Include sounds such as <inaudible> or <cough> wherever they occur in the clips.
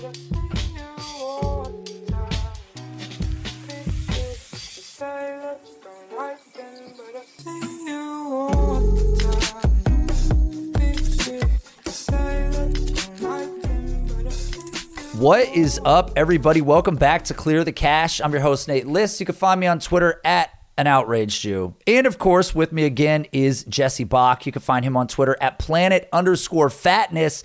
What is up, everybody? Welcome back to Clear the Cash. I'm your host, Nate List. You can find me on Twitter at an outraged Jew. And of course, with me again is Jesse Bach. You can find him on Twitter at planet underscore fatness.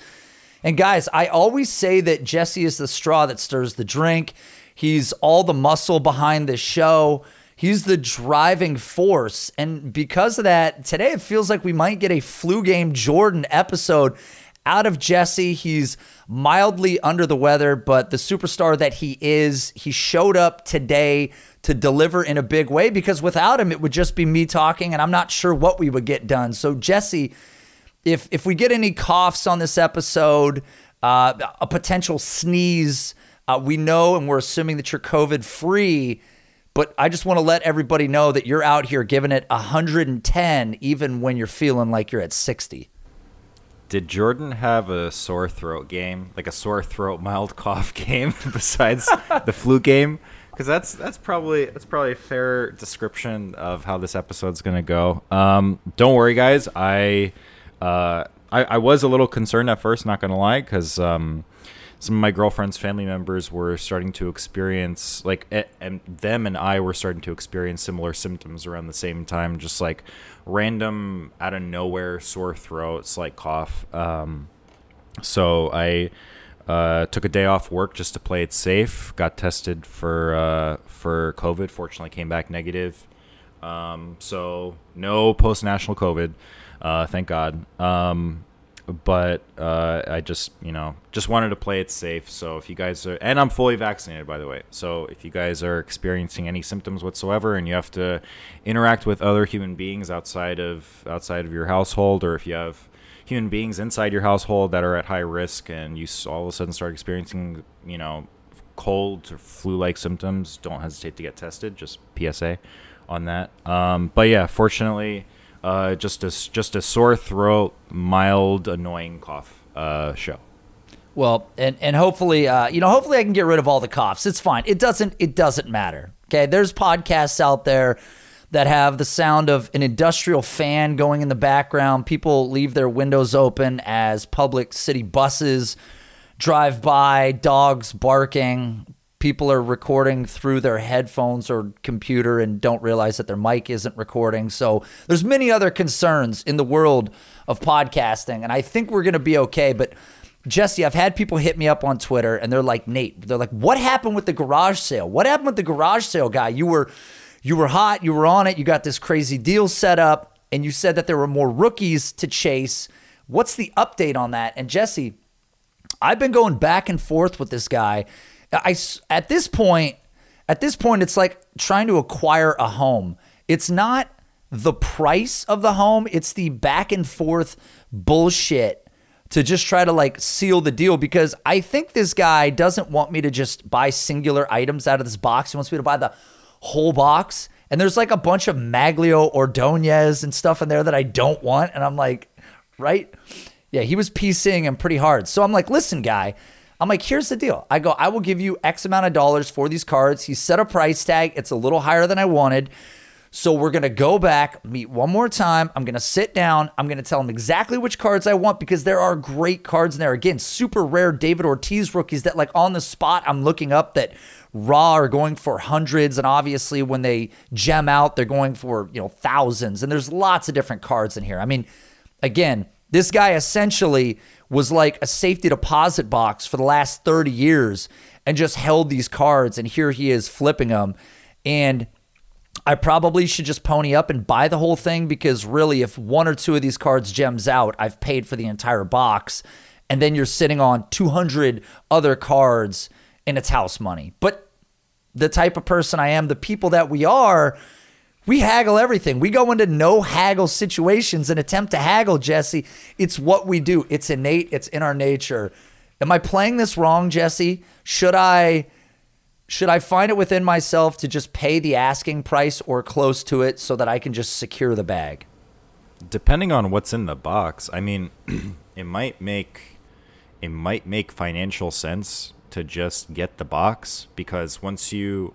And guys, I always say that Jesse is the straw that stirs the drink. He's all the muscle behind the show. He's the driving force. And because of that, today it feels like we might get a flu game Jordan episode out of Jesse. He's mildly under the weather, but the superstar that he is, he showed up today to deliver in a big way because without him, it would just be me talking, and I'm not sure what we would get done. So, Jesse, if if we get any coughs on this episode, uh, a potential sneeze, uh, we know and we're assuming that you're COVID free. But I just want to let everybody know that you're out here giving it 110, even when you're feeling like you're at 60. Did Jordan have a sore throat game, like a sore throat, mild <laughs> cough game, <laughs> besides the flu game? Because that's that's probably that's probably a fair description of how this episode's gonna go. Um, don't worry, guys. I, uh, I I was a little concerned at first, not gonna lie, because um, some of my girlfriend's family members were starting to experience like and them and I were starting to experience similar symptoms around the same time just like random out of nowhere sore throat slight cough. Um, so I uh, took a day off work just to play it safe got tested for uh, for COVID fortunately came back negative. Um, so no post national COVID uh, thank God um, but uh, I just you know just wanted to play it safe. So if you guys are, and I'm fully vaccinated by the way. So if you guys are experiencing any symptoms whatsoever, and you have to interact with other human beings outside of outside of your household, or if you have human beings inside your household that are at high risk, and you all of a sudden start experiencing you know cold or flu-like symptoms, don't hesitate to get tested. Just PSA on that. Um, but yeah, fortunately uh, just a just a sore throat, mild, annoying cough uh, show. Well, and and hopefully, uh, you know, hopefully I can get rid of all the coughs. It's fine. It doesn't it doesn't matter. Okay, there's podcasts out there that have the sound of an industrial fan going in the background. People leave their windows open as public city buses drive by, dogs barking, people are recording through their headphones or computer and don't realize that their mic isn't recording. So there's many other concerns in the world of podcasting, and I think we're going to be okay. But Jesse, I've had people hit me up on Twitter, and they're like, Nate, they're like, what happened with the garage sale? What happened with the garage sale guy? You were you were hot, you were on it, you got this crazy deal set up, and you said that there were more rookies to chase. What's the update on that? And Jesse, I've been going back and forth with this guy I at this point, at this point, it's like trying to acquire a home. It's not the price of the home; it's the back and forth bullshit to just try to like seal the deal because I think this guy doesn't want me to just buy singular items out of this box. He wants me to buy the whole box. And there's like a bunch of Magglio Ordonez and stuff in there that I don't want. And I'm like, right? Yeah, he was piecing him pretty hard. So I'm like, listen, guy, I'm like, here's the deal. I go, I will give you X amount of dollars for these cards. He set a price tag. It's a little higher than I wanted. So we're going to go back, meet one more time. I'm going to sit down. I'm going to tell him exactly which cards I want because there are great cards in there. Again, super rare David Ortiz rookies that, like, on the spot, I'm looking up that raw are going for hundreds. And obviously, when they gem out, they're going for, you know, thousands. And there's lots of different cards in here. I mean, again, this guy essentially was like a safety deposit box for the last 30 years and just held these cards. And here he is flipping them. And I probably should just pony up and buy the whole thing because really, if one or two of these cards gems out, I've paid for the entire box. And then you're sitting on 200 other cards and it's house money. But the type of person I am, the people that we are, we haggle everything. We go into no haggle situations and attempt to haggle, Jesse. It's what we do. It's innate, it's in our nature. Am I playing this wrong, Jesse? Should I should I find it within myself to just pay the asking price or close to it so that I can just secure the bag? Depending on what's in the box, I mean, <clears throat> it might make it might make financial sense to just get the box because once you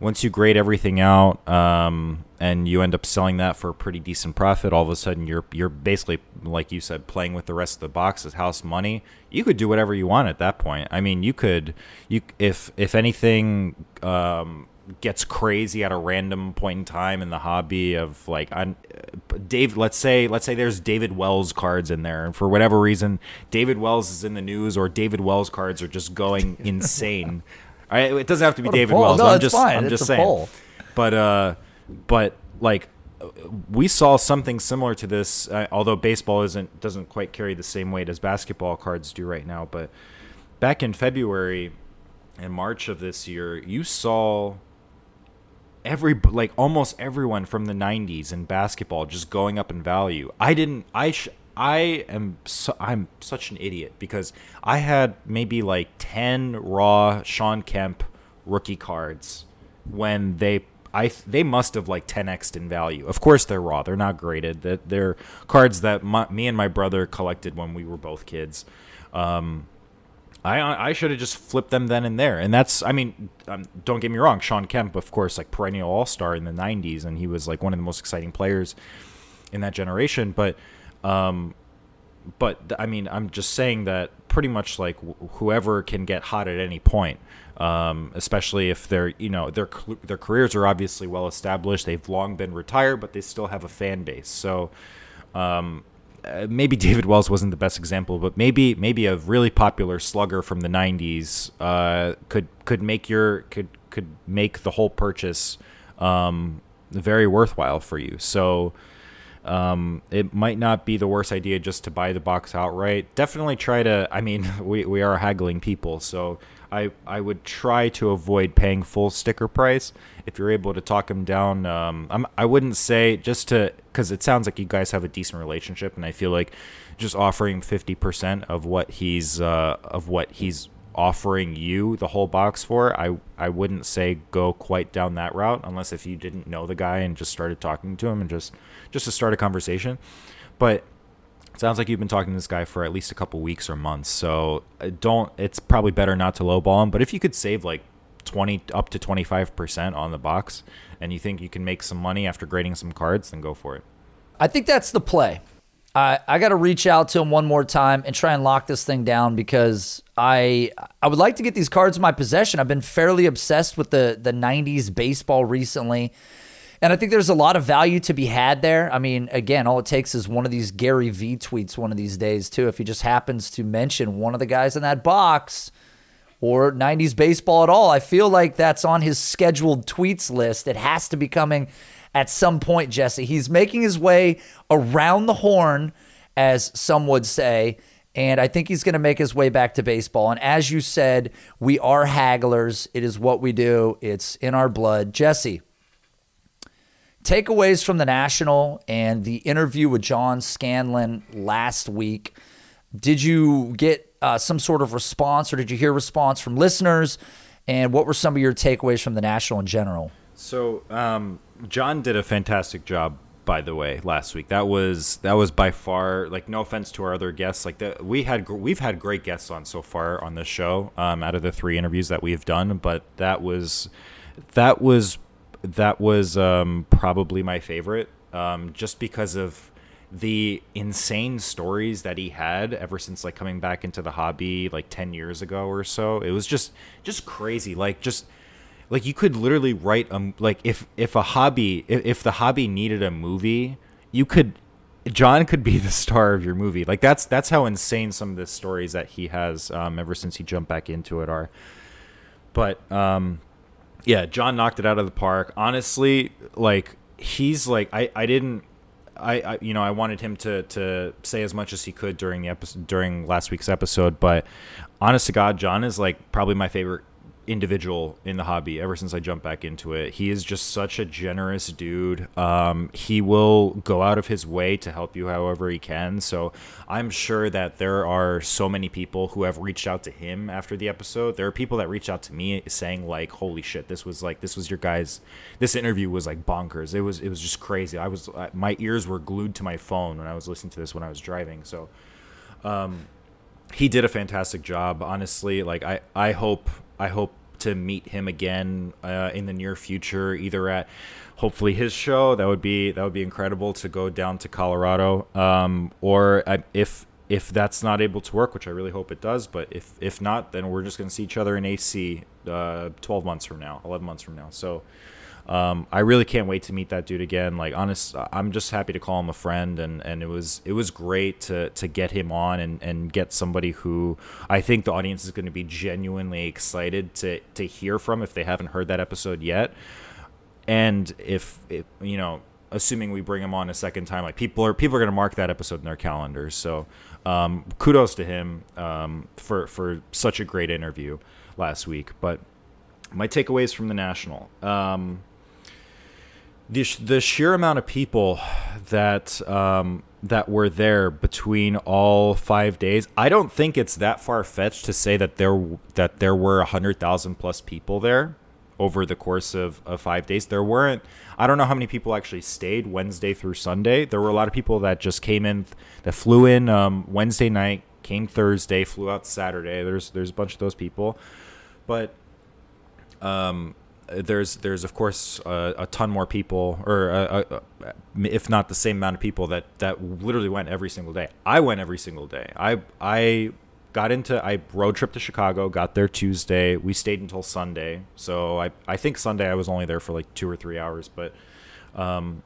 once you grade everything out um, and you end up selling that for a pretty decent profit, all of a sudden you're you're basically like you said playing with the rest of the box as house money. You could do whatever you want at that point. I mean, you could you if if anything um, gets crazy at a random point in time in the hobby of like on Dave let's say let's say there's David Wells cards in there and for whatever reason David Wells is in the news or David Wells cards are just going <laughs> insane I, it doesn't have to be David. Wells. No, I'm just fine. I'm It's just saying. poll. But uh, but like we saw something similar to this. Uh, although baseball isn't doesn't quite carry the same weight as basketball cards do right now. But back in February and March of this year, you saw every like almost everyone from the 90s in basketball just going up in value. I didn't I sh- I am I'm such an idiot because I had maybe like 10 raw Shawn Kemp rookie cards when they I they must have like 10xed in value. Of course they're raw. They're not graded. That they're cards that my, me and my brother collected when we were both kids. Um, I I should have just flipped them then and there. And that's I mean, um, don't get me wrong, Shawn Kemp, of course, like perennial All Star in the '90s, and he was like one of the most exciting players in that generation. But, um, but I mean, I'm just saying that pretty much like wh- whoever can get hot at any point. Um, especially if they're, you know, their cl- their careers are obviously well established. They've long been retired, but they still have a fan base. So, um, uh, maybe David Wells wasn't the best example, but maybe maybe a really popular slugger from the '90s uh, could could make your could could make the whole purchase um, very worthwhile for you. So um, it might not be the worst idea just to buy the box outright. Definitely try to. I mean, <laughs> we we are haggling people, so I I would try to avoid paying full sticker price if you're able to talk him down. Um, I'm, I wouldn't say just to because it sounds like you guys have a decent relationship, and I feel like just offering fifty percent of what he's uh, of what he's offering you the whole box for i i wouldn't say go quite down that route unless if you didn't know the guy and just started talking to him and just just to start a conversation but sounds like you've been talking to this guy for at least a couple weeks or months so uh, don't it's probably better not to lowball him but if you could save like 20 up to 25% on the box and you think you can make some money after grading some cards then go for it I think that's the play. I I got to reach out to him one more time and try and lock this thing down because I I would like to get these cards in my possession. I've been fairly obsessed with the the 90s baseball recently. And I think there's a lot of value to be had there. I mean, again, all it takes is one of these Gary V tweets one of these days too if he just happens to mention one of the guys in that box or 90s baseball at all. I feel like that's on his scheduled tweets list. It has to be coming at some point, Jesse. He's making his way around the horn, as some would say. And I think he's going to make his way back to baseball. And as you said, we are hagglers. It is what we do, it's in our blood. Jesse, takeaways from the National and the interview with John Scanlon last week. Did you get uh, some sort of response or did you hear response from listeners? And what were some of your takeaways from the National in general? So, um, John did a fantastic job, by the way, last week. That was that was by far like no offense to our other guests, like that we had we've had great guests on so far on this show. Um, out of the three interviews that we've done, but that was that was that was um, probably my favorite, um, just because of the insane stories that he had ever since like coming back into the hobby like 10 years ago or so. It was just just crazy. Like just like you could literally write um like if if a hobby if, if the hobby needed a movie you could john could be <laughs> the star of your movie. Like that's that's how insane some of the stories that he has um ever since he jumped back into it are. But um yeah john knocked it out of the park. Honestly like he's like i i didn't I, I you know I wanted him to to say as much as he could during the episode during last week's episode, but honest to God, John is like probably my favorite individual in the hobby ever since I jumped back into it. He is just such a generous dude. Um, he will go out of his way to help you however he can. So I'm sure that there are so many people who have reached out to him after the episode. There are people that reach out to me saying like, "Holy shit, this was like this was your guys. This interview was like bonkers. It was it was just crazy. I was my ears were glued to my phone when I was listening to this when I was driving." So Um, he did a fantastic job. Honestly, like I, I hope, I hope to meet him again uh, in the near future, either at hopefully his show. That would be that would be incredible to go down to Colorado, um, or uh, if if that's not able to work, which I really hope it does, but if if not, then we're just going to see each other in AC uh, 12 months from now, 11 months from now. So um, I really can't wait to meet that dude again. Like honest, I'm just happy to call him a friend, and, and it was it was great to to get him on and, and get somebody who I think the audience is going to be genuinely excited to to hear from if they haven't heard that episode yet. And if, if you know, assuming we bring him on a second time, like people are people are going to mark that episode in their calendars. So um, kudos to him um, for for such a great interview last week. But my takeaways from the national. Um, the, the sheer amount of people that um, that were there between all five days, I don't think it's that far fetched to say that there that there were hundred thousand plus people there over the course of, of five days. There weren't. I don't know how many people actually stayed Wednesday through Sunday. There were a lot of people that just came in, that flew in um, Wednesday night, came Thursday, flew out Saturday. There's there's a bunch of those people, but um, there's there's of course uh, a ton more people, or uh, uh, if not the same amount of people that that literally went every single day. I went every single day. I I got into I road trip to Chicago, got there Tuesday. We stayed until Sunday. So I I think Sunday I was only there for like two or three hours, but um,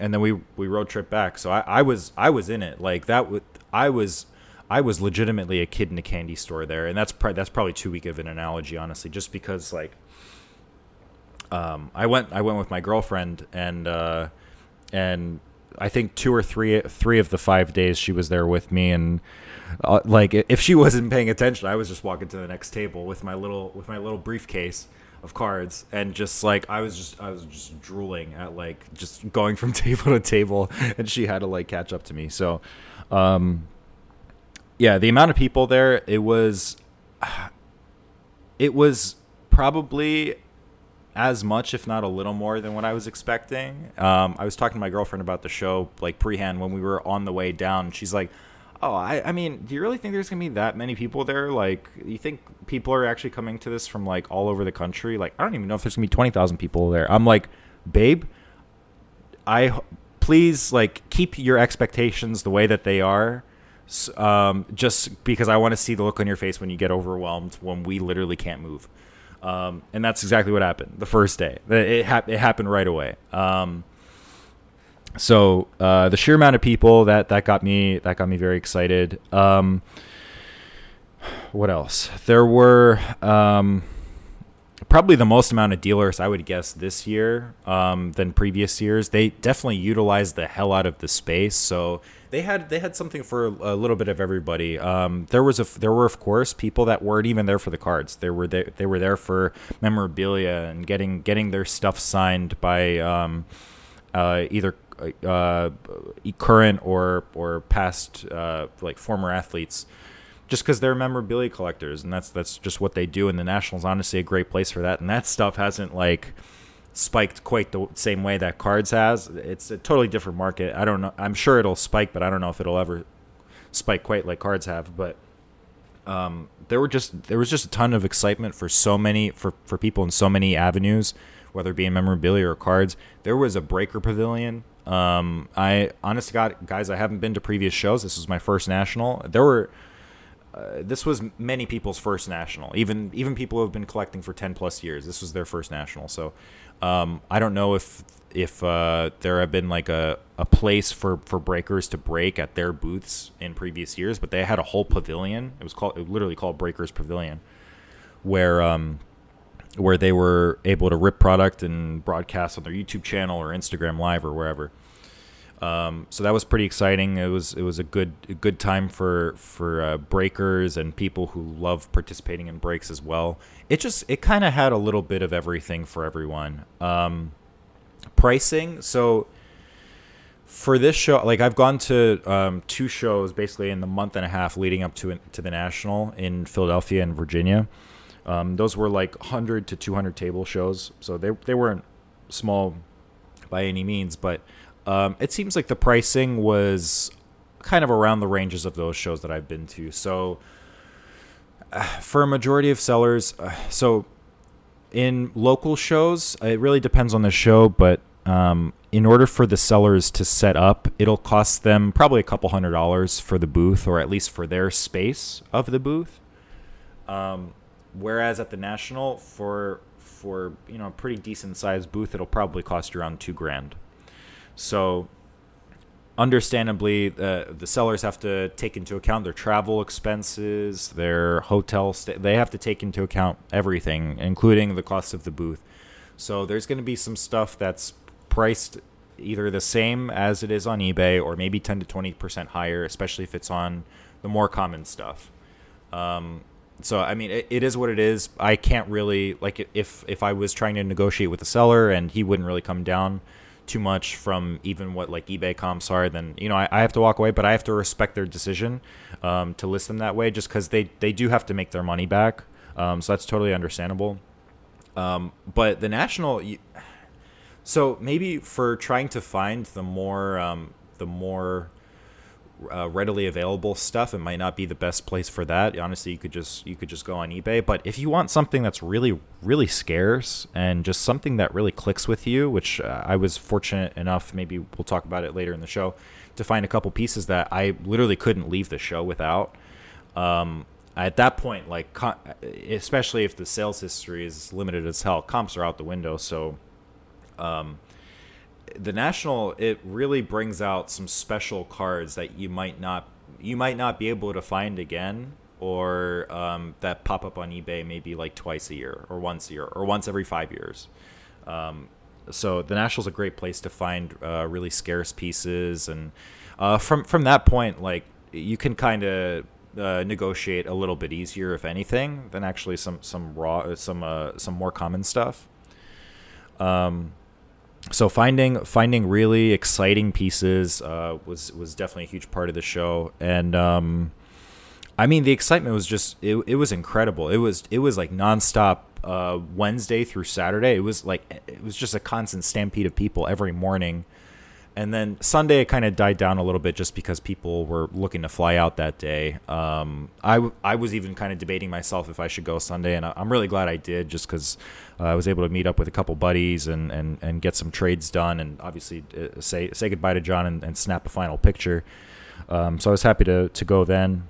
and then we we road trip back. So I, I was I was in it like that. With I was I was legitimately a kid in a candy store there, and that's pr- that's probably too weak of an analogy, honestly, just because like um, I went I went with my girlfriend and uh, and I think two or three three of the five days she was there with me and uh, like if she wasn't paying attention I was just walking to the next table with my little with my little briefcase of cards and just like I was just I was just drooling at like just going from <laughs> table to table and she had to like catch up to me. So um yeah the amount of people there it was <sighs> it was probably as much, if not a little more, than what I was expecting. Um, I was talking to my girlfriend about the show, like pre-hand, when we were on the way down. She's like, "Oh, I, I mean, do you really think there's gonna be that many people there? Like, you think people are actually coming to this from like all over the country? Like, I don't even know if there's gonna be twenty thousand people there." I'm like, "Babe, I please like keep your expectations the way that they are." Um, just because I want to see the look on your face when you get overwhelmed when we literally can't move. Um, and that's exactly what happened the first day. It, ha- it happened right away. Um, so uh, the sheer amount of people that that got me that got me very excited. Um, what else? There were um, probably the most amount of dealers I would guess this year um, than previous years. They definitely utilized the hell out of the space. So they had they had something for a little bit of everybody. Um, there was a there were of course people that weren't even there for the cards. They were there, they were there for memorabilia and getting getting their stuff signed by um, uh, either uh, current or or past uh, like former athletes just because they're memorabilia collectors and that's that's just what they do and the national's honestly a great place for that and that stuff hasn't like spiked quite the same way that cards has. It's a totally different market. I don't know. I'm sure it'll spike, but I don't know if it'll ever spike quite like cards have. But um, there were just there was just a ton of excitement for so many for for people in so many avenues, whether it be in memorabilia or cards. There was a breaker pavilion. Um, I honest to God, guys, I haven't been to previous shows. This was my first national. There were. Uh, this was many people's first national, even even people who have been collecting for ten plus years. This was their first national, so um, I don't know if if uh, there have been like a, a place for, for breakers to break at their booths in previous years, but they had a whole pavilion. It was called it literally called Breakers Pavilion, where um, where they were able to rip product and broadcast on their YouTube channel or Instagram Live or wherever. Um, so that was pretty exciting. It was it was a good a good time for for uh, breakers and people who love participating in breaks as well. It just it kind of had a little bit of everything for everyone. Um, pricing so for this show like i've gone to um, two shows basically in the month and a half leading up to to the national in philadelphia and virginia um, those were like 100 to 200 table shows so they, they weren't small by any means but um, it seems like the pricing was kind of around the ranges of those shows that I've been to. So for a majority of sellers, uh, so in local shows, it really depends on the show, but um, in order for the sellers to set up, it'll cost them probably a couple hundred dollars for the booth, or at least for their space of the booth. Um, whereas at the national, for for you know a pretty decent sized booth, it'll probably cost around two grand. So understandably, the the sellers have to take into account their travel expenses, their hotel stay. They have to take into account everything, including the cost of the booth. So there's going to be some stuff that's priced either the same as it is on eBay or maybe 10 to 20 percent higher, especially if it's on the more common stuff. Um, so I mean, it, it is what it is. I can't really like if if I was trying to negotiate with the seller and he wouldn't really come down too much from even what like eBay comps are, then you know I, I have to walk away. But I have to respect their decision um, to list them that way, just because they they do have to make their money back. Um, so that's totally understandable. Um, but the national, so maybe for trying to find the more um, the more uh, readily available stuff, it might not be the best place for that. Honestly, you could just you could just go on eBay. But if you want something that's really really scarce and just something that really clicks with you, which uh, I was fortunate enough, maybe we'll talk about it later in the show, to find a couple pieces that I literally couldn't leave the show without. Um, at that point, like especially if the sales history is limited as hell, comps are out the window. So. Um, the national it really brings out some special cards that you might not you might not be able to find again or um, that pop up on ebay maybe like twice a year or once a year or once every five years. Um, so the national's a great place to find uh, really scarce pieces and uh, from from that point like you can kind of uh, negotiate a little bit easier if anything than actually some some raw some uh, some more common stuff. Um, so finding finding really exciting pieces uh, was was definitely a huge part of the show, and um, I mean the excitement was just it, it was incredible. It was it was like nonstop uh, Wednesday through Saturday. It was like it was just a constant stampede of people every morning and then Sunday it kind of died down a little bit just because people were looking to fly out that day. Um, I, w- I was even kind of debating myself if I should go Sunday, and I- am really glad I did just because uh, I was able to meet up with a couple buddies and, and, and get some trades done, and obviously uh, say say goodbye to John and, and snap a final picture. Um, so I was happy to to go then.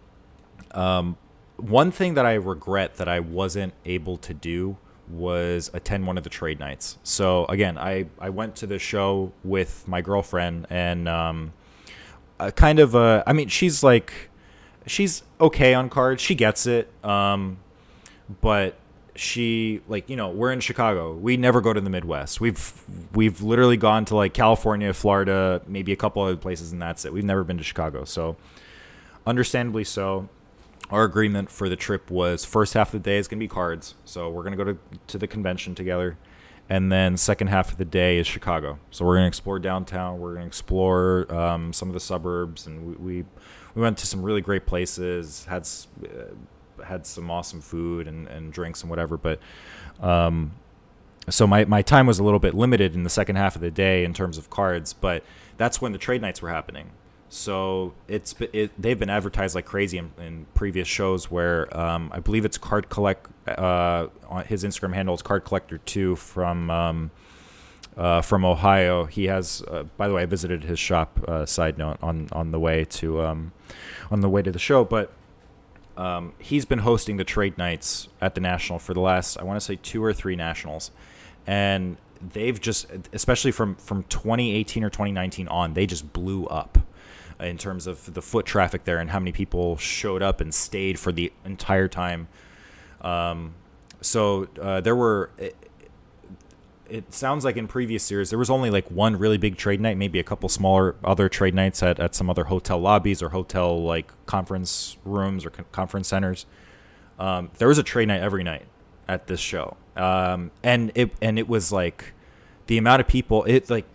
Um, one thing that I regret that I wasn't able to do was attend one of the trade nights. So again, I, I went to the show with my girlfriend and um, kind of uh, I mean she's like she's okay on cards. She gets it. Um, but she like you know we're in Chicago. We never go to the Midwest. We've we've literally gone to like California, Florida, maybe a couple other places, and that's it. We've never been to Chicago. So understandably so our agreement for the trip was first half of the day is going to be cards. So we're going to go to to the convention together. And then second half of the day is Chicago. So we're going to explore downtown. We're going to explore um, some of the suburbs, and we, we, we went to some really great places. Had uh, had some awesome food and, and drinks and whatever. But um, so my, my time was a little bit limited in the second half of the day in terms of cards. But that's when the trade nights were happening. So it's it, they've been advertised like crazy in, in previous shows where um, I believe it's card collect uh, on his Instagram handle is card collector two from um, uh, from Ohio. He has uh, by the way I visited his shop. Uh, side note on on the way to um, on the way to the show, but um, he's been hosting the trade nights at the national for the last I want to say two or three nationals, and they've just especially from from 2018 or 2019 on they just blew up in terms of the foot traffic there and how many people showed up and stayed for the entire time. Um, so uh, there were. It, it, sounds like in previous years there was only like one really big trade night, maybe a couple smaller other trade nights at, at some other hotel lobbies or hotel like conference rooms or conference centers. Um, there was a trade night every night at this show, um, and it and it was like the amount of people. It like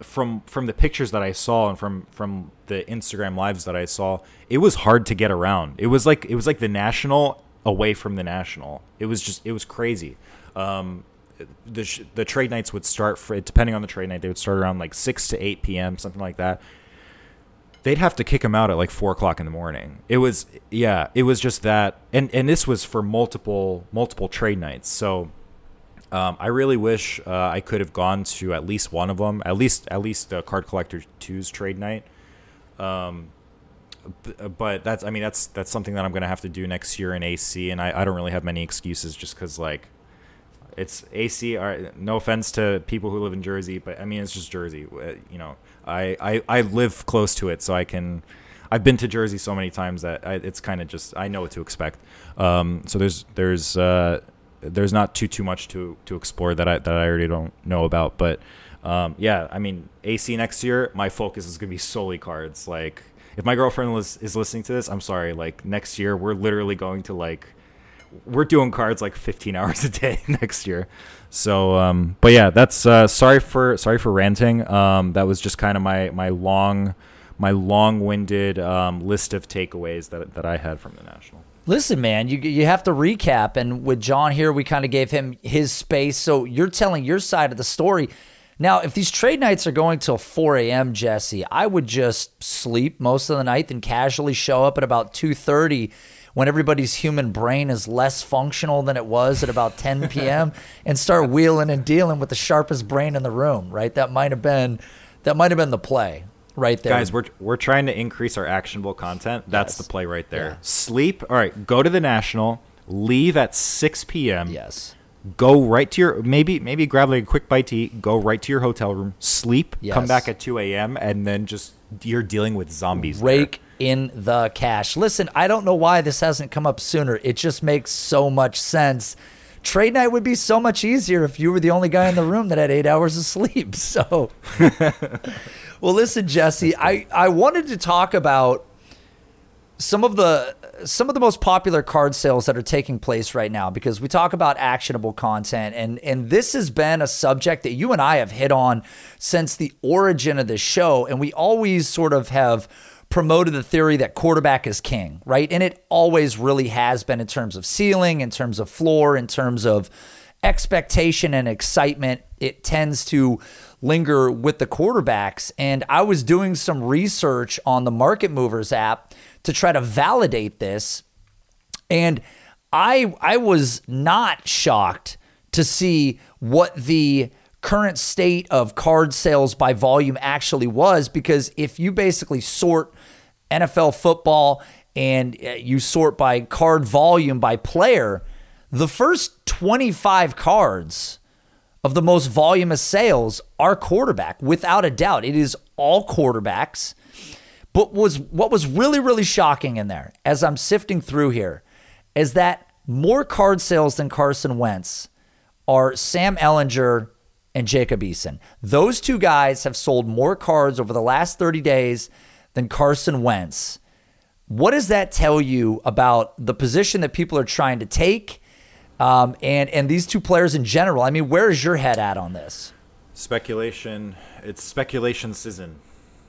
from from the pictures that I saw and from from the Instagram lives that I saw, it was hard to get around. It was like it was like the national away from the national. It was just it was crazy. Um, the sh- the trade nights would start for depending on the trade night they would start around like 6 to 8 p.m. something like that. they'd have to kick him out at like four o'clock in the morning. It was yeah, it was just that, and and this was for multiple multiple trade nights. So um, I really wish uh, I could have gone to at least one of them, at least at least uh, Card Collector 2's trade night. Um, but that's I mean that's that's something that I'm gonna have to do next year in AC, and I, I don't really have many excuses just because like it's AC. Right, no offense to people who live in Jersey, but I mean it's just Jersey. Uh, You know, I, I I live close to it, so I can. I've been to Jersey so many times that I, it's kind of just I know what to expect. Um, so there's there's uh, there's not too too much to to explore that I that I already don't know about. But um, yeah, I mean AC next year, my focus is gonna be solely cards. Like if my girlfriend was is listening to this, I'm sorry. Like next year, we're literally going to like we're doing cards like 15 <laughs> hours a day <laughs> next year. So, um, but yeah, that's uh, sorry for sorry for ranting. Um, that was just kind of my my long my long-winded um, list of takeaways that that I had from the national. Listen, man, you you have to recap, and with John here, we kind of gave him his space. So you're telling your side of the story. Now, if these trade nights are going till 4 a.m., Jesse, I would just sleep most of the night and casually show up at about 2:30 when everybody's human brain is less functional than it was at about 10 <laughs> p.m. and start wheeling and dealing with the sharpest brain in the room. Right? That might have been that might have been the play right there. Guys, we're we're trying to increase our actionable content. That's Yes. the play right there. Yeah. Sleep. All right, go to the national. Leave at 6 p.m. yes. go right to your maybe maybe grab like a quick bite to eat go right to your hotel room sleep Yes. come back at 2 a.m and then just you're dealing with zombies there. rake in the cash. Listen, I don't know why this hasn't come up sooner. It just makes so much sense. Trade night would be so much easier if you were the only guy in the room that had eight hours of sleep. <laughs> So, <laughs> well, listen, Jesse, I, I wanted to talk about some of the some of the most popular card sales that are taking place right now because we talk about actionable content and and this has been a subject that you and I have hit on since the origin of the show and we always sort of have promoted the theory that quarterback is king, right? And it always really has been in terms of ceiling, in terms of floor, in terms of expectation and excitement. It tends to linger with the quarterbacks. And I was doing some research on the Market Movers app to try to validate this. And I I was not shocked to see what the current state of card sales by volume actually was because if you basically sort NFL football and uh, you sort by card volume by player, the first 25 cards of the most voluminous sales are quarterback without a doubt. It is all quarterbacks. But was what was really really shocking in there as I'm sifting through here is that more card sales than Carson Wentz are Sam Ehlinger and Jacob Eason. Those two guys have sold more cards over the last 30 days than Carson Wentz. What does that tell you about the position that people are trying to take, um, and and these two players in general? I mean, where is your head at on this? speculation it's speculation season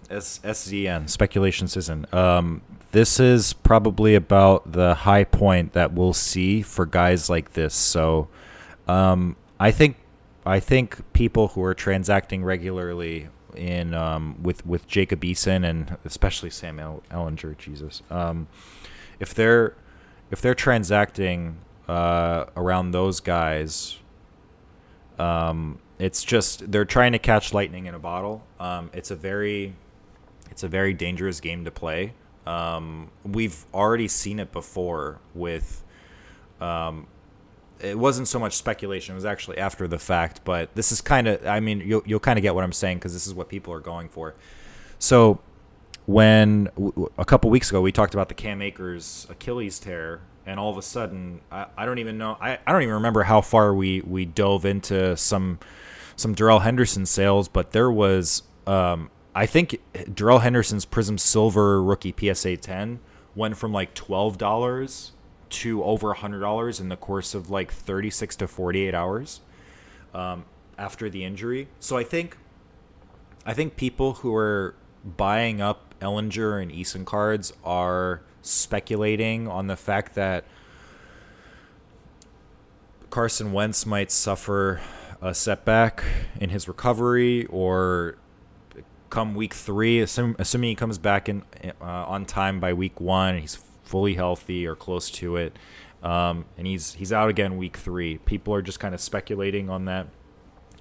S- szn speculation season um this is probably about the high point that we'll see for guys like this so um i think i think people who are transacting regularly in um with with jacob eason and especially sam El- Ehlinger jesus um if they're if they're transacting uh around those guys um, it's just they're trying to catch lightning in a bottle. Um, it's a very, it's a very dangerous game to play. Um, we've already seen it before with. Um, it wasn't so much speculation; it was actually after the fact. But this is kind of, I mean, you'll you'll kind of get what I'm saying because this is what people are going for. So, when a couple weeks ago we talked about the Cam Akers Achilles tear, and all of a sudden, I, I don't even know, I, I don't even remember how far we we dove into some some Darrell Henderson sales, but there was, um, I think Darrell Henderson's Prism Silver rookie PSA 10 went from like twelve dollars to over hundred dollars in the course of like thirty six to forty eight hours um, after the injury. So I think I think people who are buying up Ehlinger and Eason cards are speculating on the fact that Carson Wentz might suffer a setback in his recovery or come week three, assuming, assuming he comes back in uh, on time by week one, he's fully healthy or close to it, um, and he's he's out again week three. People are just kind of speculating on that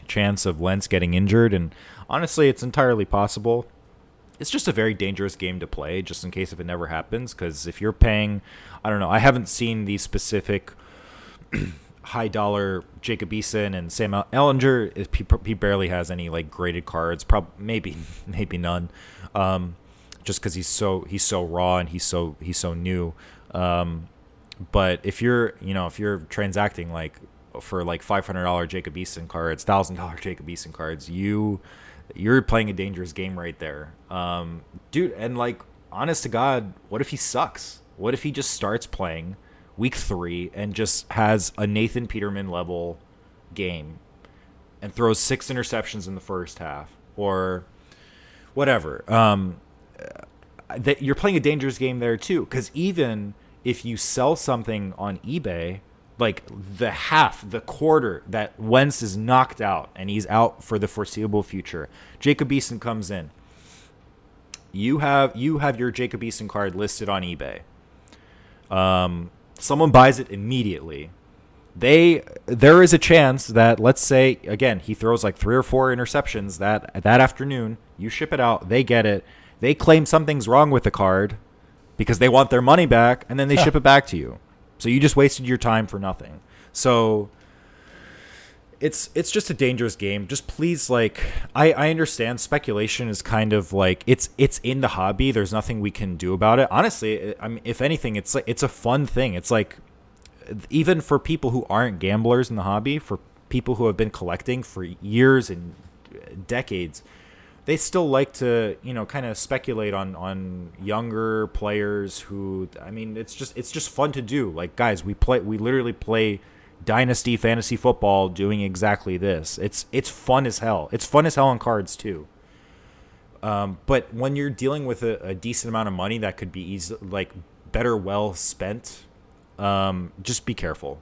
chance of Wentz getting injured, and honestly, it's entirely possible. It's just a very dangerous game to play, just in case if it never happens. Because if you're paying, I don't know, I haven't seen the specific <clears throat> high dollar Jacob Eason and Sam Ehlinger. He, he barely has any like graded cards. Probably maybe <laughs> maybe none. Um, just because he's so he's so raw and he's so he's so new. Um, but if you're you know if you're transacting like for like five hundred dollar Jacob Eason cards, thousand dollar Jacob Eason cards, you you're playing a dangerous game right there, um, dude. And like honest to God, what if he sucks? What if he just starts playing week three and just has a Nathan Peterman level game and throws six interceptions in the first half or whatever? Um, that you're playing a dangerous game there too, because even if you sell something on eBay like the half, the quarter that Wentz is knocked out and he's out for the foreseeable future. Jacob Eason comes in. You have you have your Jacob Eason card listed on eBay. Um, someone buys it immediately. They there is a chance that let's say again he throws like three or four interceptions that that afternoon. You ship it out, they get it. They claim something's wrong with the card because they want their money back, and then they ship it back to you. So you just wasted your time for nothing. So it's it's just a dangerous game. Just please like I I understand speculation is kind of like it's it's in the hobby. There's nothing we can do about it. Honestly, I mean if anything it's like it's a fun thing. It's like even for people who aren't gamblers in the hobby, for people who have been collecting for years and decades, they still like to you know kind of speculate on on younger players who I mean it's just it's just fun to do. Like guys, we play we literally play dynasty fantasy football doing exactly this. It's it's fun as hell. It's fun as hell on cards too. Um, but when you're dealing with a, a, decent amount of money that could be easy, like better well spent, um, just be careful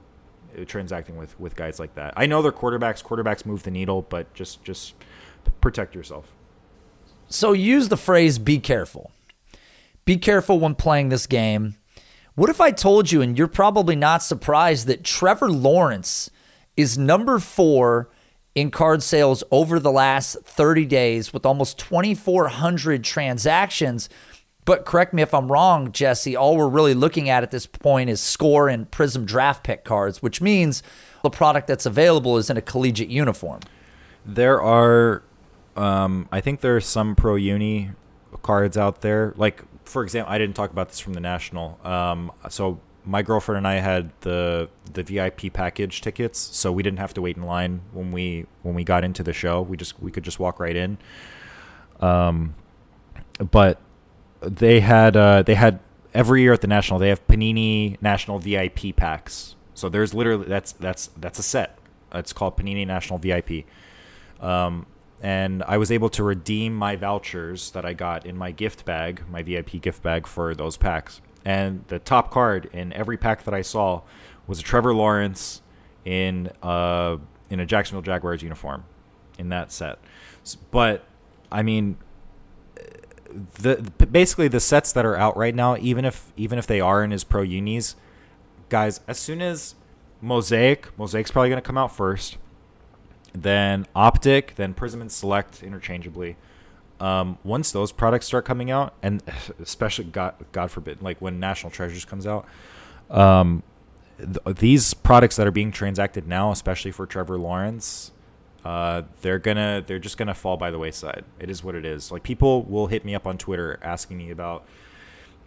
uh, transacting with with guys like that. I know they're quarterbacks. Quarterbacks move the needle, but just just protect yourself. So use the phrase be careful. Be careful when playing this game. What if I told you, and you're probably not surprised, that Trevor Lawrence is number four in card sales over the last 30 days with almost 2,400 transactions? But correct me if I'm wrong, Jesse. All we're really looking at at this point is score and Prism draft pick cards, which means the product that's available is in a collegiate uniform. There are um, I think there are some pro uni cards out there. Like for example, I didn't talk about this from the national. Um, so my girlfriend and I had the the VIP package tickets, so we didn't have to wait in line when we when we got into the show. We just we could just walk right in. Um, but they had uh, they had every year at the national they have Panini National VIP packs. So there's literally that's that's that's a set. It's called Panini National VIP. Um, and I was able to redeem my vouchers that I got in my gift bag, my VIP gift bag for those packs. And the top card in every pack that I saw was a Trevor Lawrence in uh in a Jacksonville Jaguars uniform in that set. But I mean the basically the sets that are out right now even if even if they are in his pro unis guys as soon as Mosaic Mosaic's probably to come out first then Optic, then Prism and Select interchangeably. Um, once those products start coming out, and especially God, God forbid, like when National Treasures comes out, um, th- these products that are being transacted now, especially for Trevor Lawrence, uh, they're gonna they're just gonna fall by the wayside. It is what it is. Like people will hit me up on Twitter asking me about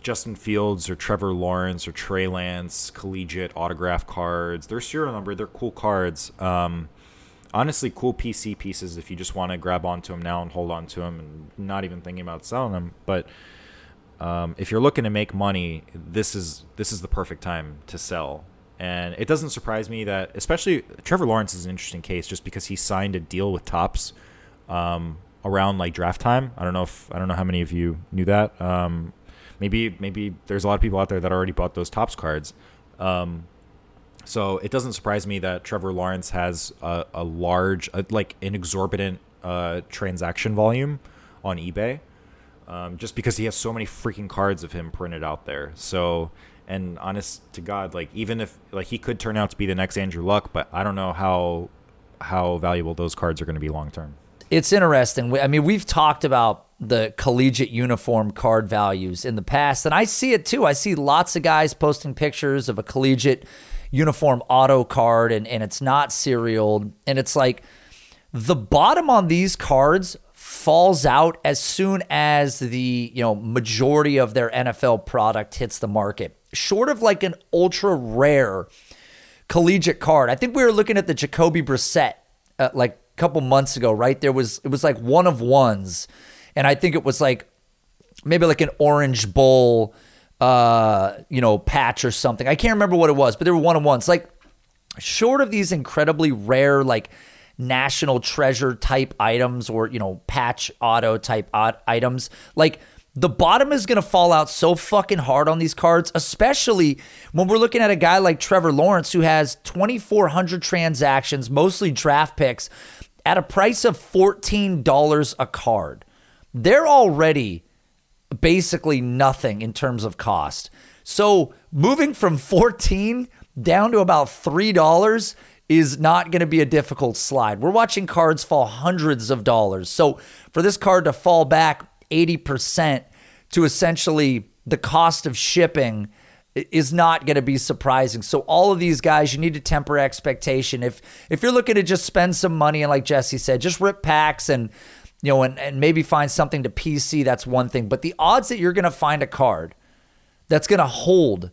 Justin Fields or Trevor Lawrence or Trey Lance collegiate autograph cards. They're serial number. They're cool cards. Um, honestly cool PC pieces if you just want to grab onto them now and hold on to them and not even thinking about selling them. But um, if you're looking to make money, this is this is the perfect time to sell. And it doesn't surprise me that, especially Trevor Lawrence is an interesting case just because he signed a deal with Topps um, around like draft time. I don't know if I don't know how many of you knew that. Um, maybe maybe there's a lot of people out there that already bought those Topps cards. Um, so it doesn't surprise me that Trevor Lawrence has a, a large, a, like an exorbitant uh, transaction volume on eBay, um, just because he has so many freaking cards of him printed out there. So, and honest to God, like even if like he could turn out to be the next Andrew Luck, but I don't know how how valuable those cards are going to be long term. It's interesting. I mean, we've talked about the collegiate uniform card values in the past, and I see it too. I see lots of guys posting pictures of a collegiate uniform auto card, and, and it's not serialed. And it's like the bottom on these cards falls out as soon as the you know majority of their NFL product hits the market. Short of like an ultra rare collegiate card. I think we were looking at the Jacoby Brissett uh, like a couple months ago, right? There was it was like one of ones, and I think it was like maybe like an orange bowl, uh, you know, patch or something. I can't remember what it was, but there were one on ones. Like short of these incredibly rare, like national treasure type items or you know patch auto type items, like the bottom is going to fall out so fucking hard on these cards, especially when we're looking at a guy like Trevor Lawrence who has 2,400 transactions, mostly draft picks, at a price of $14 a card. They're already basically nothing in terms of cost. So moving from 14 down to about $3 is not going to be a difficult slide. We're watching cards fall hundreds of dollars. So for this card to fall back 80% to essentially the cost of shipping is not going to be surprising. So all of these guys, you need to temper expectation. If if you're looking to just spend some money and like Jesse said, just rip packs and you know and, and maybe find something to PC, that's one thing. But the odds that you're going to find a card that's going to hold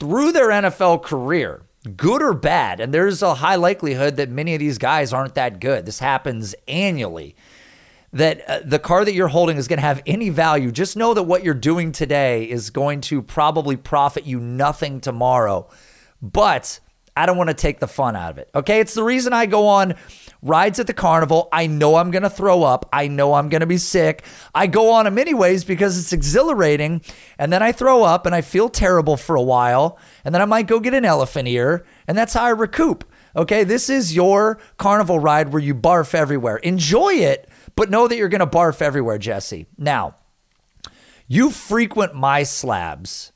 through their NFL career, good or bad, and there's a high likelihood that many of these guys aren't that good. This happens annually that uh, the car that you're holding is going to have any value, just know that what you're doing today is going to probably profit you nothing tomorrow. But I don't want to take the fun out of it. Okay. It's the reason I go on rides at the carnival. I know I'm going to throw up. I know I'm going to be sick. I go on them anyways because it's exhilarating. And then I throw up and I feel terrible for a while. And then I might go get an elephant ear. And that's how I recoup. Okay. This is your carnival ride where you barf everywhere. Enjoy it but know that you're going to barf everywhere, Jesse. Now, you frequent MySlabs,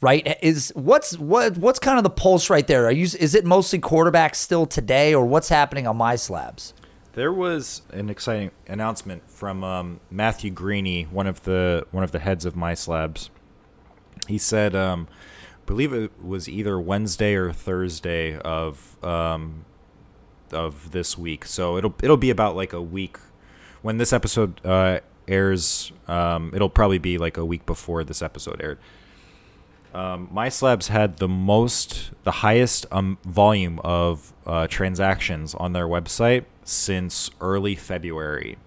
right? Is what's what what's kind of the pulse right there? Are you is it mostly quarterbacks still today, or what's happening on MySlabs? There was an exciting announcement from um, Matthew Greeny, one of the one of the heads of MySlabs. He said, um, believe it was either Wednesday or Thursday of um, of this week. So it'll it'll be about like a week when this episode uh, airs, um, it'll probably be like a week before this episode aired. Um, MySlabs had the most, the highest um, volume of uh, transactions on their website since early February.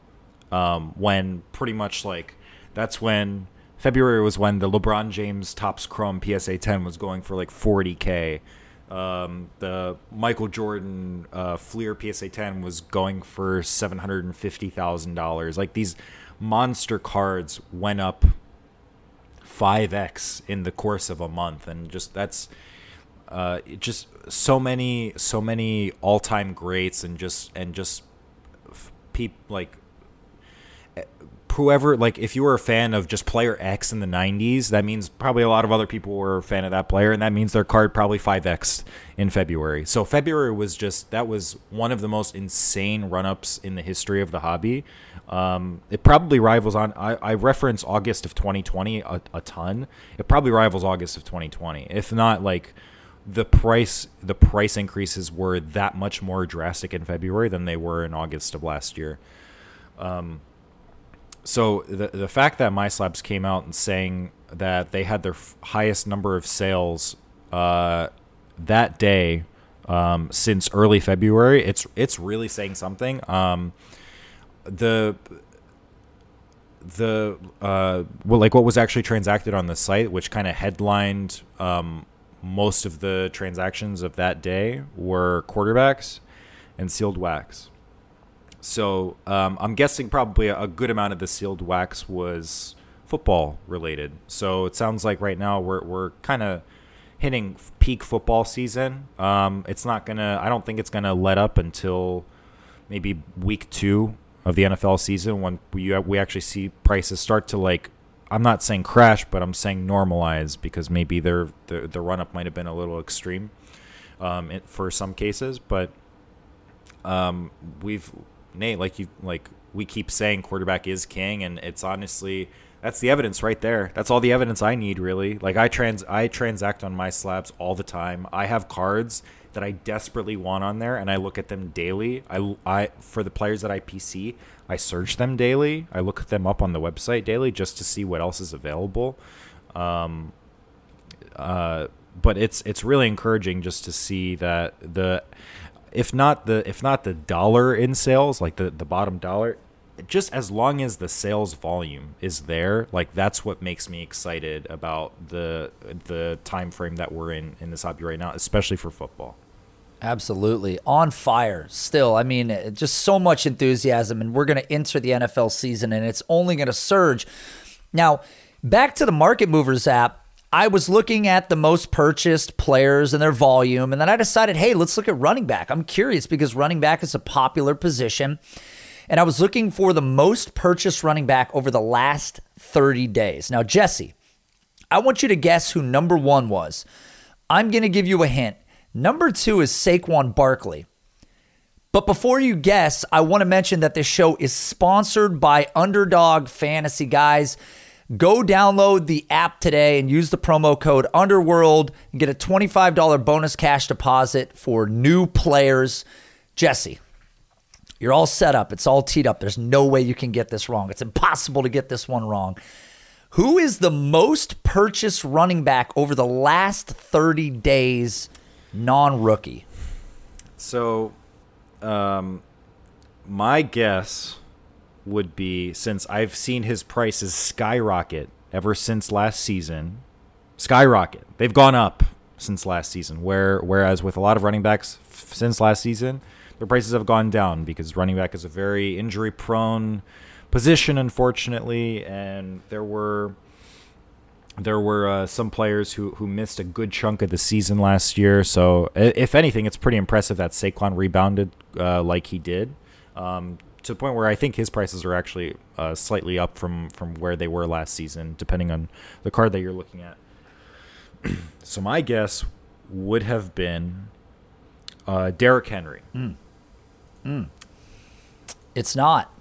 Um, when pretty much like that's when February was when the LeBron James Topps Chrome PSA 10 was going for like 40k. Um, the Michael Jordan uh, Fleer PSA 10 was going for seven hundred and fifty thousand dollars. Like these monster cards went up five x in the course of a month, and just that's uh, just so many so many all time greats, and just and just peep like whoever like if you were a fan of just player X in the 90s, that means probably a lot of other people were a fan of that player and that means their card probably 5x in February. So February was just that was one of the most insane run-ups in the history of the hobby. Um, it probably rivals on I, I reference August of 2020 a, a ton. It probably rivals August of 2020. If not like the price the price increases were that much more drastic in February than they were in August of last year. Um, so the the fact that MySlabs came out and saying that they had their f- highest number of sales uh, that day um, since early February, it's it's really saying something. Um, the the uh, well, like what was actually transacted on the site, which kind of headlined um, most of the transactions of that day, were quarterbacks and sealed wax. So um, I'm guessing probably a, good amount of the sealed wax was football related. So it sounds like right now we're we're kind of hitting peak football season. Um, it's not gonna. I don't think it's gonna let up until maybe week two, of the NFL season when we we actually see prices start to like I'm not saying crash, but I'm saying normalize because maybe their the, the run up might have been a little extreme um, it, for some cases. But um, we've Nate, like you like we keep saying, quarterback is king, and it's honestly that's the evidence right there. That's all the evidence I need, really. Like I trans I transact on MySlabs all the time. I have cards that I desperately want on there, and I look at them daily. I, I for the players that I PC, I search them daily. I look them up on the website daily just to see what else is available. Um, uh, but it's it's really encouraging just to see that the if not the if not the dollar in sales like the the bottom dollar just as long as the sales volume is there like that's what makes me excited about the the time frame that we're in in this hobby right now especially for football Absolutely. On fire still. I mean, just so much enthusiasm, and we're going to enter the NFL season, and it's only going to surge. Now, back to the Market Movers app. I was looking at the most purchased players and their volume, and then I decided, hey, let's look at running back. I'm curious because running back is a popular position. And I was looking for the most purchased running back over the last 30 days. Now, Jesse, I want you to guess who number one was. I'm going to give you a hint. Number two is Saquon Barkley. But before you guess, I want to mention that this show is sponsored by Underdog Fantasy. Guys, go download the app today and use the promo code Underworld and get a $25 bonus cash deposit for new players. Jesse, you're all set up. It's all teed up. There's no way you can get this wrong. It's impossible to get this one wrong. Who is the most purchased running back over the last 30 days non rookie? So, um, my guess would be since I've seen his prices skyrocket ever since last season, skyrocket. They've gone up since last season. Where whereas with a lot of running backs f- since last season, their prices have gone down because running back is a very injury prone position, unfortunately, and there were there were uh, some players who, who missed a good chunk of the season last year. So, if anything, it's pretty impressive that Saquon rebounded uh, like he did, um, to the point where I think his prices are actually uh, slightly up from, from where they were last season, depending on the card that you're looking at. <clears throat> so, my guess would have been uh, Derrick Henry. Mm. Mm. It's not.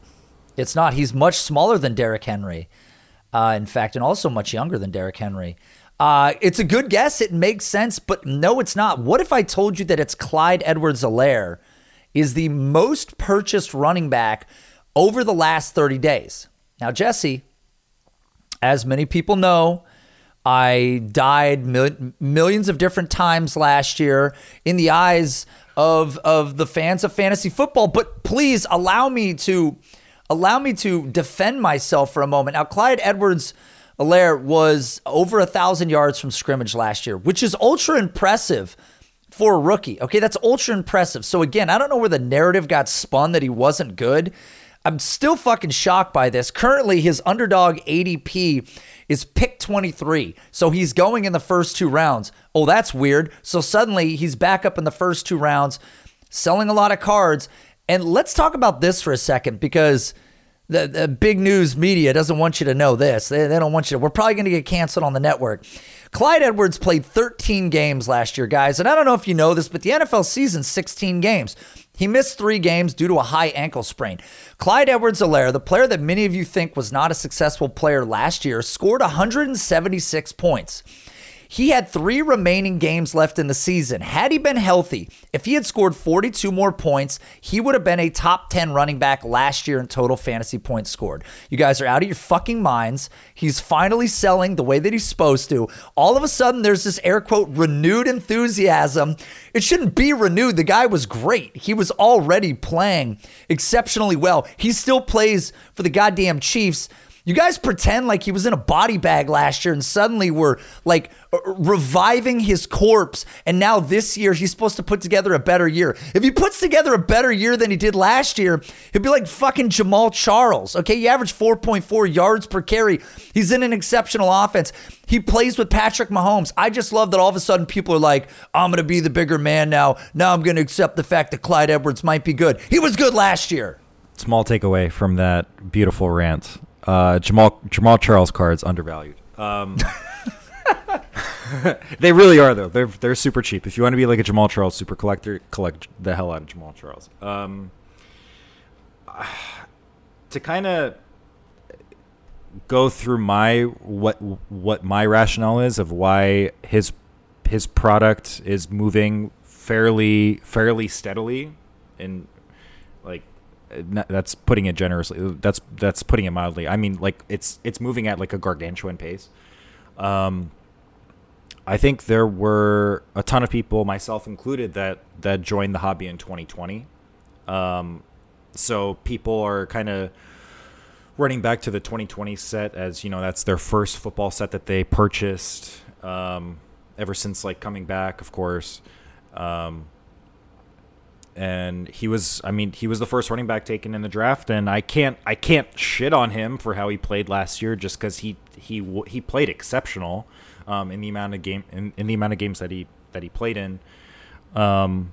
It's not. He's much smaller than Derrick Henry uh, in fact, and also much younger than Derrick Henry. Uh, it's a good guess. It makes sense, but no, it's not. What if I told you that it's Clyde Edwards Helaire is the most purchased running back over the last 30 days? Now, Jesse, as many people know, I died mil- millions of different times last year in the eyes of, of the fans of fantasy football, but please allow me to allow me to defend myself for a moment. Now, Clyde Edwards Helaire was over a thousand yards from scrimmage last year, which is ultra impressive for a rookie. Okay, that's ultra impressive. So again, I don't know where the narrative got spun that he wasn't good. I'm still fucking shocked by this. Currently, his underdog ADP is pick 23. So he's going in the first two rounds. Oh, that's weird. So suddenly he's back up in the first two rounds, selling a lot of cards. And let's talk about this for a second because the, the big news media doesn't want you to know this. They, they don't want you to. We're probably going to get canceled on the network. Clyde Edwards played 13 games last year, guys. And I don't know if you know this, but the NFL season's 16 games. He missed three games due to a high ankle sprain. Clyde Edwards Helaire, the player that many of you think was not a successful player last year, scored 176 points. He had three remaining games left in the season. Had he been healthy, if he had scored 42 more points, he would have been a top 10 running back last year in total fantasy points scored. You guys are out of your fucking minds. He's finally selling the way that he's supposed to. All of a sudden, there's this air quote renewed enthusiasm. It shouldn't be renewed. The guy was great. He was already playing exceptionally well. He still plays for the goddamn Chiefs. You guys pretend like he was in a body bag last year and suddenly we're like uh, uh, reviving his corpse. And now this year he's supposed to put together a better year. If he puts together a better year than he did last year, he'd be like fucking Jamaal Charles. Okay. He averaged 4.4 yards per carry. He's in an exceptional offense. He plays with Patrick Mahomes. I just love that all of a sudden people are like, I'm going to be the bigger man now. Now I'm going to accept the fact that Clyde Edwards might be good. He was good last year. Small takeaway from that beautiful rant. Uh, Jamaal Jamaal Charles cards undervalued. Um, <laughs> they really are though. They're they're super cheap. If you want to be like a Jamaal Charles super collector, collect the hell out of Jamaal Charles. Um, to kind of go through my what what my rationale is of why his his product is moving fairly fairly steadily like that's putting it generously that's that's putting it mildly. I mean like it's it's moving at like a gargantuan pace. Um i think there were a ton of people myself included that that joined the hobby in 2020 um so people are kind of running back to the 2020 set as you know that's their first football set that they purchased um, ever since like coming back of course. Um, and he was i mean he was the first running back taken in the draft and i can't i can't shit on him for how he played last year just because he he he played exceptional um, in the amount of game in, in the amount of games that he that he played in um,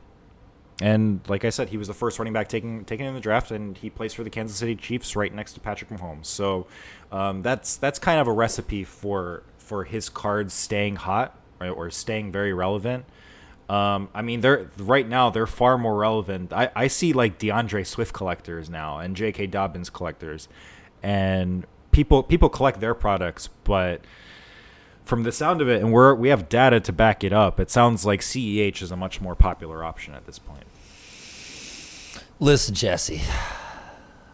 and like I said, he was the first running back taken taken in the draft, and he plays for the Kansas City Chiefs right next to Patrick Mahomes. So um, that's that's kind of a recipe for for his cards staying hot right, or staying very relevant. Um, I mean, they're right now they're far more relevant. I, I see like D'Andre Swift collectors now and J.K. Dobbins collectors, and people people collect their products, but from the sound of it, and we're we have data to back it up, it sounds like CEH is a much more popular option at this point. Listen, Jesse.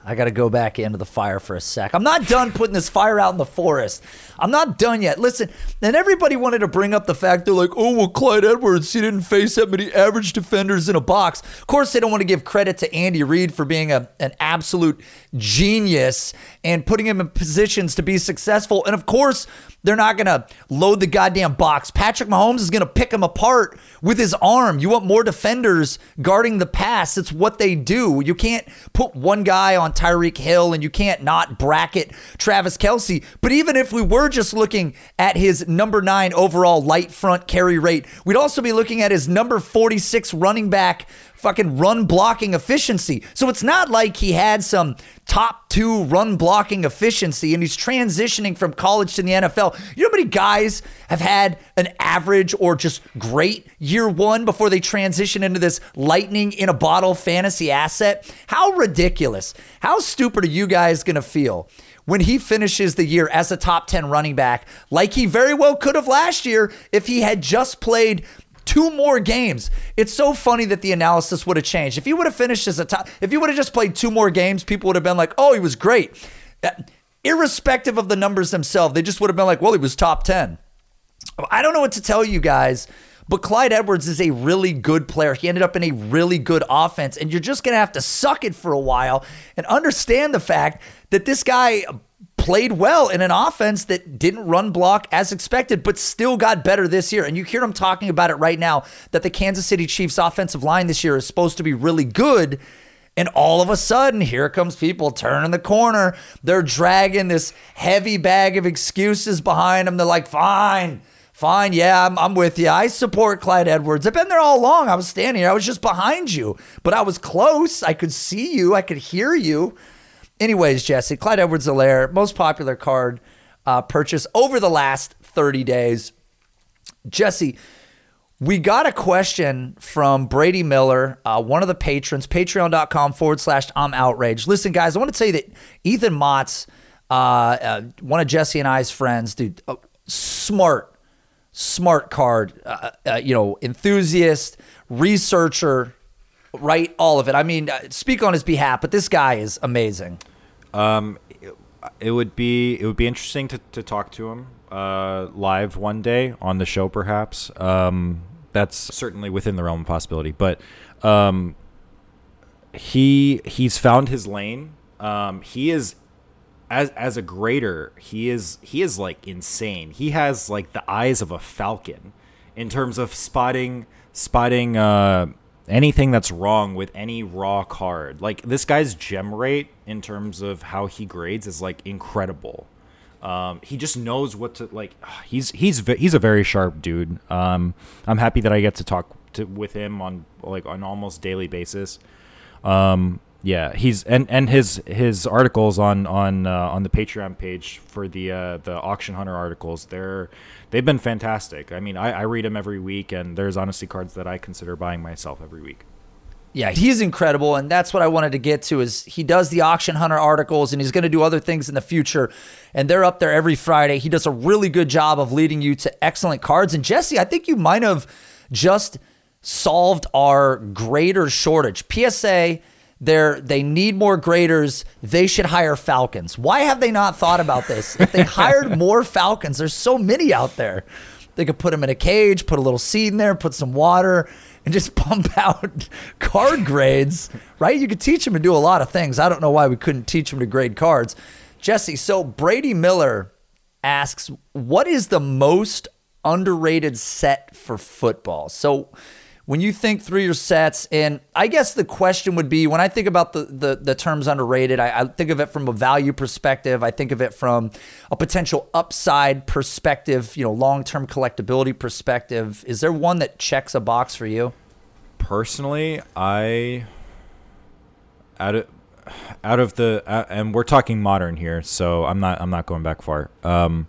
I got to go back into the fire for a sec. I'm not done putting this fire out in the forest. I'm not done yet. Listen, and everybody wanted to bring up the fact they're like, oh, well, Clyde Edwards, he didn't face that many average defenders in a box. Of course, they don't want to give credit to Andy Reid for being a, an absolute genius and putting him in positions to be successful. And of course, they're not going to load the goddamn box. Patrick Mahomes is going to pick him apart with his arm. You want more defenders guarding the pass. It's what they do. You can't put one guy on Tyreek Hill and you can't not bracket Travis Kelce. But even if we were just looking at his number nine overall light front carry rate, we'd also be looking at his number 46 running back fucking run blocking efficiency. So it's not like he had some top two run blocking efficiency and he's transitioning from college to the NFL. You know how many guys have had an average or just great year one before they transition into this lightning in a bottle fantasy asset? How ridiculous. How stupid are you guys going to feel? when he finishes the year as a top 10 running back, like he very well could have last year if he had just played two more games. It's so funny that the analysis would have changed. If he would have finished as a top, if he would have just played two more games, people would have been like, oh, he was great. Uh, irrespective of the numbers themselves, they just would have been like, well, he was top 10. I don't know what to tell you guys. But Clyde Edwards is a really good player. He ended up in a really good offense, and you're just going to have to suck it for a while and understand the fact that this guy played well in an offense that didn't run block as expected, but still got better this year. And you hear him talking about it right now that the Kansas City Chiefs offensive line this year is supposed to be really good. And all of a sudden, here comes people turning the corner. They're dragging this heavy bag of excuses behind them. They're like, fine, fine. Yeah, I'm, I'm with you. I support Clyde Edwards. I've been there all along. I was standing here. I was just behind you, but I was close. I could see you. I could hear you. Anyways, Jesse, Clyde Edwards Helaire, most popular card uh, purchase over the last 30 days. Jesse, we got a question from Brady Miller, uh, one of the patrons, patreon.com forward slash I'm outraged. Listen, guys, I want to tell you that Ethan Motz, uh, uh, one of Jesse and I's friends, dude, uh, smart, smart card, uh, you know, enthusiast, researcher, right? All of it. I mean, speak on his behalf, but this guy is amazing. Um, it, would be it would be interesting to, to talk to him uh, live one day on the show, perhaps. Um, that's certainly within the realm of possibility. But um, he he's found his lane. Um, he is as as a grader, he is he is like insane. He has like the eyes of a falcon in terms of spotting spotting uh, anything that's wrong with any raw card. Like this guy's gem rate in terms of how he grades is like incredible. Um, he just knows what to like. <sighs> He's he's he's a very sharp dude. Um, I'm happy that I get to talk to with him on like on almost daily basis. Um, yeah, he's and and his his articles on on uh, on the Patreon page for the uh, the auction hunter articles. They're they've been fantastic. I mean, I, I read them every week, and there's honestly cards that I consider buying myself every week. Yeah, he's incredible, and that's what I wanted to get to. Is he does the auction hunter articles, and he's going to do other things in the future, and they're up there every Friday. He does a really good job of leading you to excellent cards. And Jesse, I think you might have just solved our greater shortage. PSA, they they need more graders. They should hire Falcons. Why have they not thought about this? If they hired <laughs> more Falcons, there's so many out there. They could put them in a cage, put a little seed in there, put some water and just <laughs> pump out card grades, right? You could teach them to do a lot of things. I don't know why we couldn't teach them to grade cards. Jesse, so Brady Miller asks, what is the most underrated set for football? So when you think through your sets, and I guess the question would be when I think about the the, the terms underrated, I, I, think of it from a value perspective. I think of it from a potential upside perspective, you know, long term collectability perspective. Is there one that checks a box for you? Personally, I out of out of the uh, and we're talking modern here, so I'm not I'm not going back far. Um,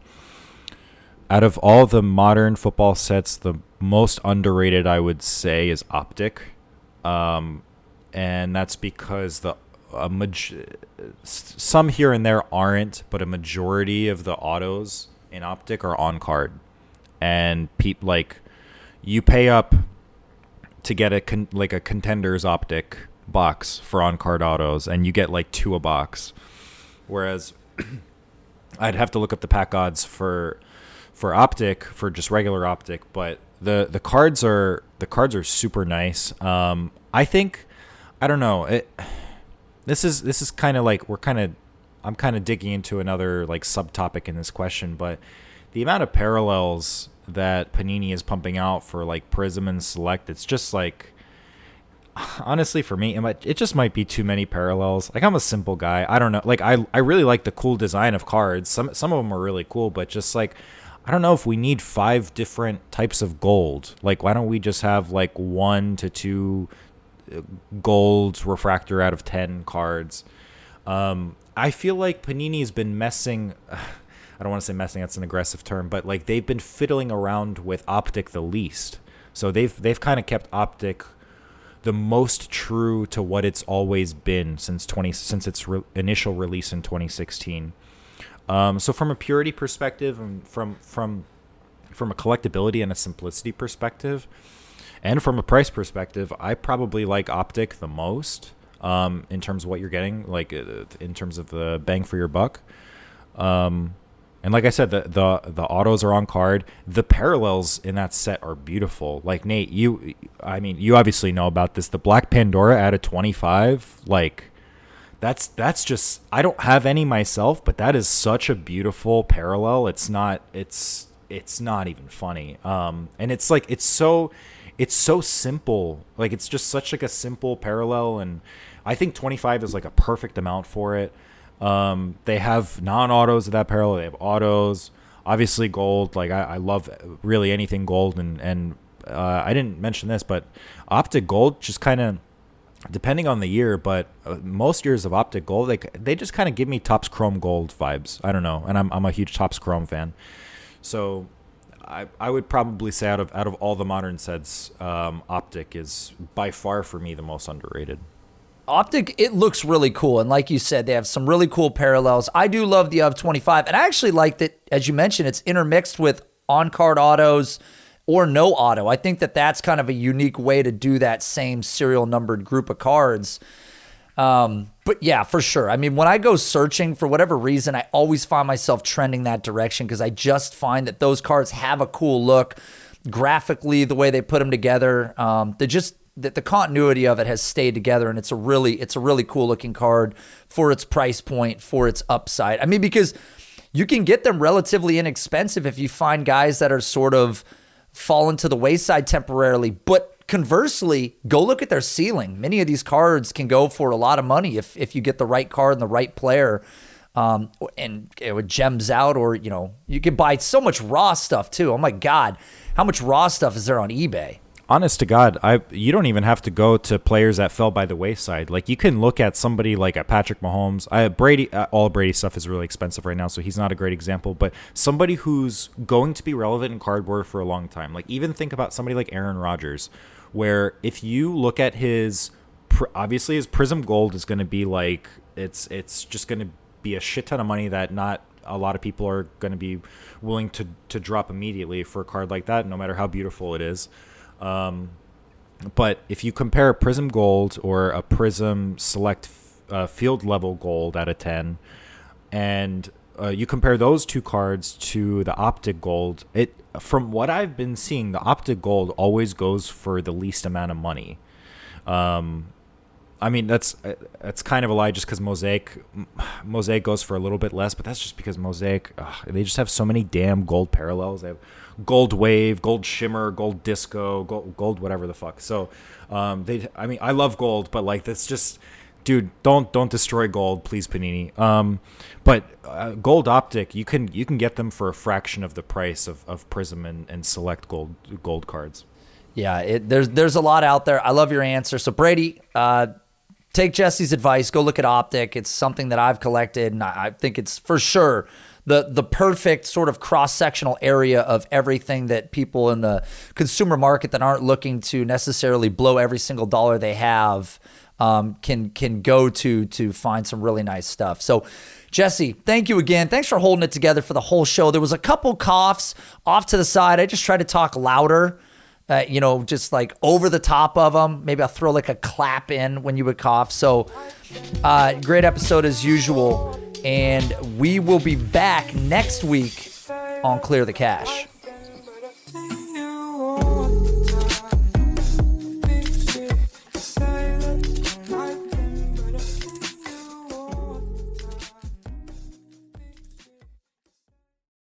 out of all the modern football sets, the most underrated I would say is Optic, um, and that's because the a maj- some here and there aren't, but a majority of the autos in Optic are on card, and peep like you pay up to get a con- like a contenders Optic box for on card autos, and you get like two a box, whereas <clears throat> I'd have to look up the pack odds for for optic for just regular optic, but the the cards are the cards are super nice. Um, I think I don't know it. This is this is kind of like we're kind of I'm kind of digging into another like subtopic in this question, but the amount of parallels that Panini is pumping out for like Prizm and Select, it's just like honestly for me it, might, it just might be too many parallels like i'm a simple guy i don't know like i i really like the cool design of cards some some of them are really cool but just like I don't know if we need five different types of gold. Like, why don't we just have like one to two uh, gold refractor out of 10 cards? Um, I feel like Panini's been messing. <sighs> I don't want to say messing. That's an aggressive term, but like they've been fiddling around with optic the least. So they've they've kind of kept optic the most true to what it's always been since 20 since its re- initial release in 2016. Um, so from a purity perspective and from from from a collectability and a simplicity perspective, and from a price perspective, I probably like Optic the most um, in terms of what you're getting, like uh, in terms of the bang for your buck. Um, and like I said, the, the the autos are on card. The parallels in that set are beautiful. Like Nate, you, I mean, you obviously know about this. The Black Pandora at a 25, like that's that's just I don't have any myself, but that is such a beautiful parallel. It's not it's it's not even funny. Um, and it's like it's so it's so simple. Like it's just such like a simple parallel, and I think 25 is like a perfect amount for it. Um, they have non-autos of that parallel. They have autos, obviously gold. Like I, I love really anything gold, and and uh, I didn't mention this, but optic gold just kind of depending on the year, but uh, most years of Optic Gold, they they just kind of give me Topps Chrome Gold vibes. I don't know, and I'm I'm a huge Topps Chrome fan, so I I would probably say out of out of all the modern sets, um, Optic is by far for me the most underrated. Optic, it looks really cool, and like you said, they have some really cool parallels. I do love the of twenty five, and I actually like that, as you mentioned, it's intermixed with on card autos or no auto. I think that that's kind of a unique way to do that same serial numbered group of cards. Um, but yeah, for sure. I mean, when I go searching for whatever reason, I always find myself trending that direction because I just find that those cards have a cool look graphically, the way they put them together. Um, they just that the continuity of it has stayed together and it's a really it's a really cool looking card for its price point for its upside i mean because you can get them relatively inexpensive if you find guys that are sort of fallen to the wayside temporarily. But conversely, go look at their ceiling. Many of these cards can go for a lot of money if if you get the right card and the right player. Um, and it gems out, or you know, you can buy so much raw stuff too. Oh my God, how much raw stuff is there on eBay? Honest to God, I you don't even have to go to players that fell by the wayside. Like you can look at somebody like a Patrick Mahomes. I Brady, uh, all Brady stuff is really expensive right now, so he's not a great example. But somebody who's going to be relevant in cardboard for a long time. Like even think about somebody like Aaron Rodgers, where if you look at his, obviously his Prizm Gold is going to be like it's it's just going to be a shit ton of money that not a lot of people are going to be willing to to drop immediately for a card like that, no matter how beautiful it is. Um, but if you compare a Prizm Gold or a Prizm Select uh, Field Level Gold out of 10, and uh, you compare those two cards to the Optic Gold, it from what I've been seeing, the Optic Gold always goes for the least amount of money. Um, I mean that's that's kind of a lie just because Mosaic Mosaic goes for a little bit less, but that's just because Mosaic ugh, they just have so many damn gold parallels. They have gold wave, gold shimmer, gold disco, gold, gold whatever the fuck. So, um, they, I mean, I love gold, but like that's just, dude, don't don't destroy gold, please, Panini. Um, but uh, gold optic, you can you can get them for a fraction of the price of, of Prizm and, and select gold gold cards. Yeah, it, there's there's a lot out there. I love your answer. So Brady, uh, take Jesse's advice. Go look at Optic. It's something that I've collected, and I, I think it's for sure the the perfect sort of cross sectional area of everything that people in the consumer market that aren't looking to necessarily blow every single dollar they have um, can can go to to find some really nice stuff. So. Jesse, thank you again. Thanks for holding it together for the whole show. There was a couple coughs off to the side. I just tried to talk louder, uh, you know, just like over the top of them. Maybe I'll throw like a clap in when you would cough. So, uh, great episode as usual. And we will be back next week on Clear the Cash.